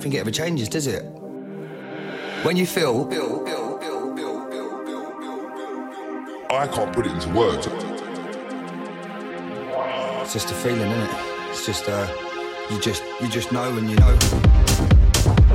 don't think it ever changes, does it? When you feel, I can't put it into words. it's just a feeling, isn't it? It's just, uh, you just, you just know when you know.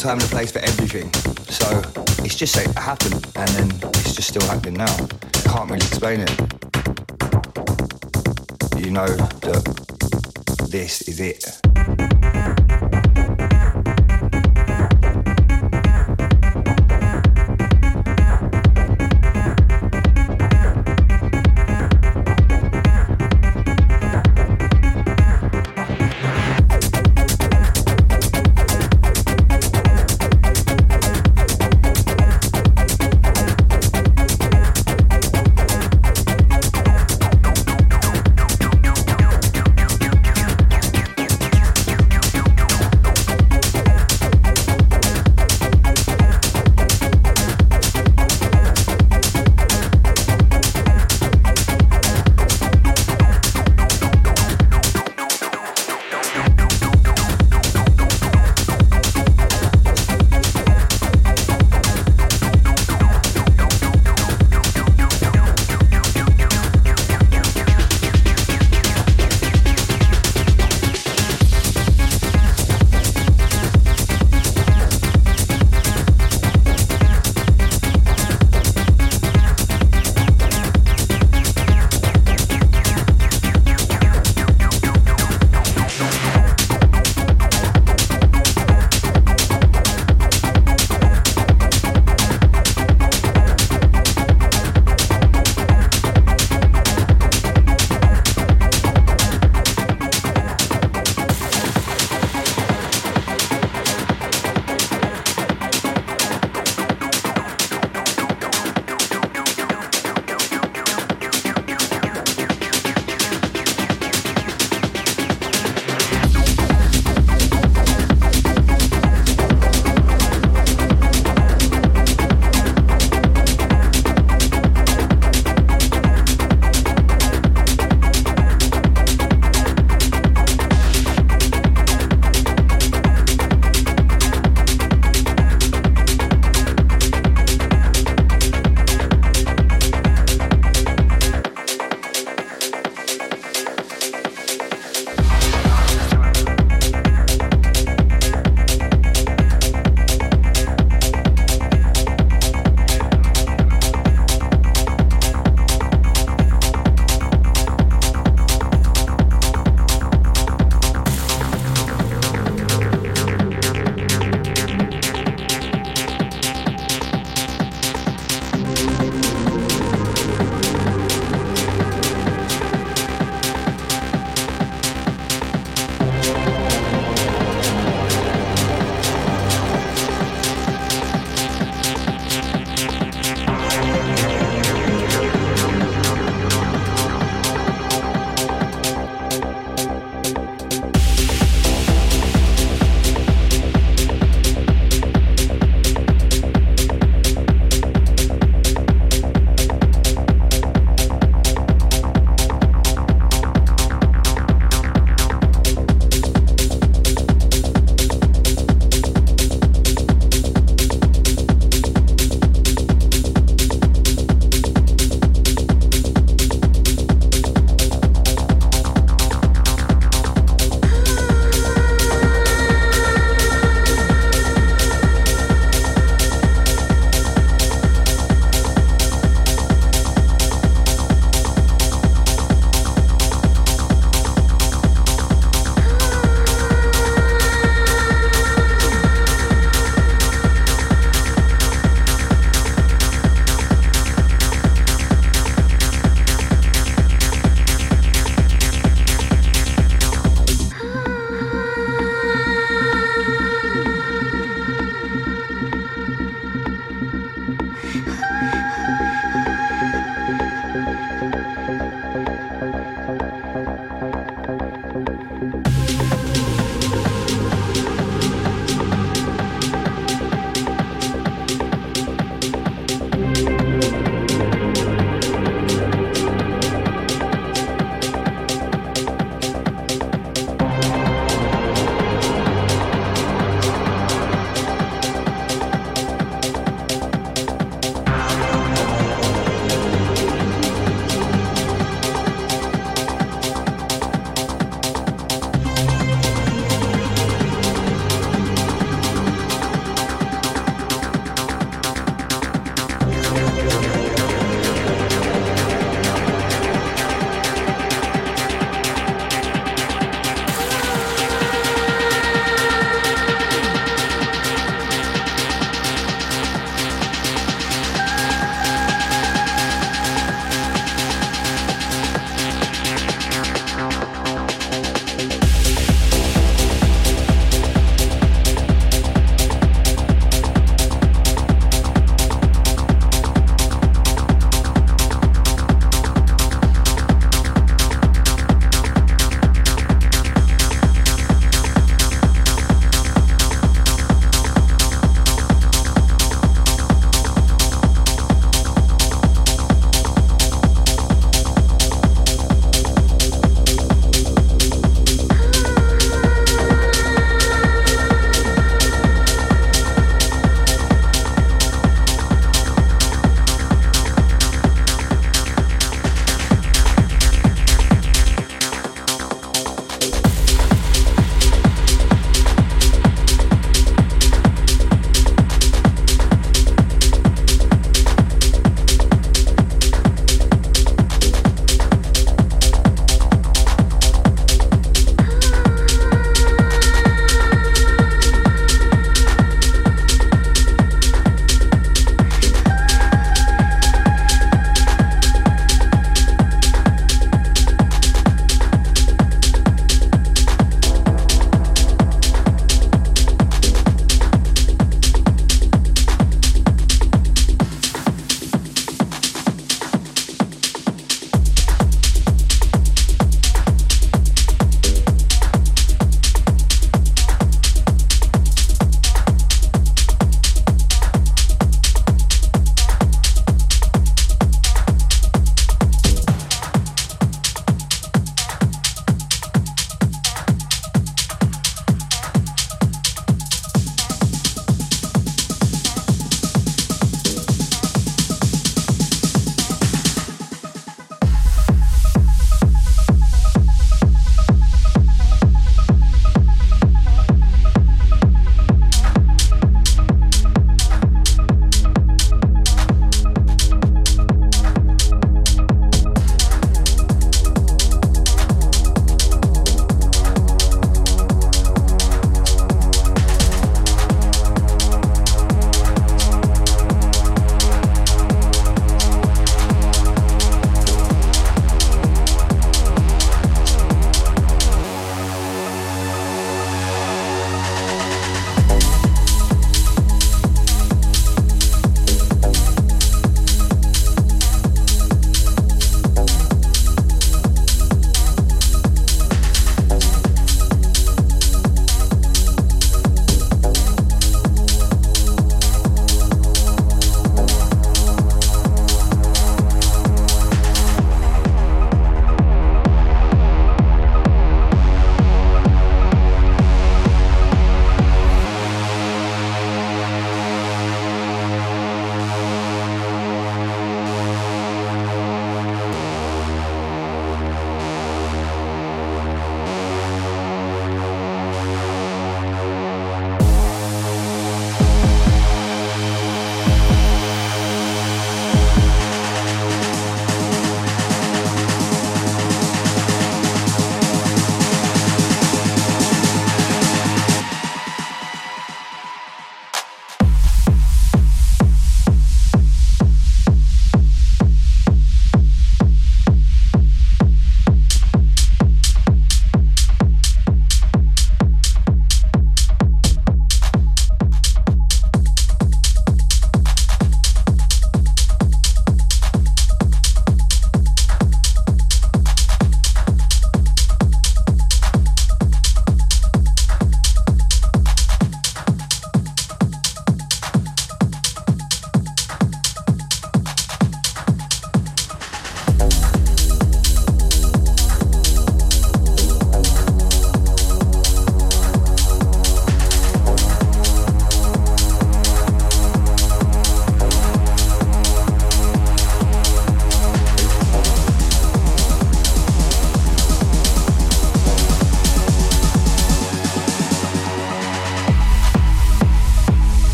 Time and a place for everything. So it's just like, it happened, and then it's just still happening now. Can't really explain it. You know that this is it.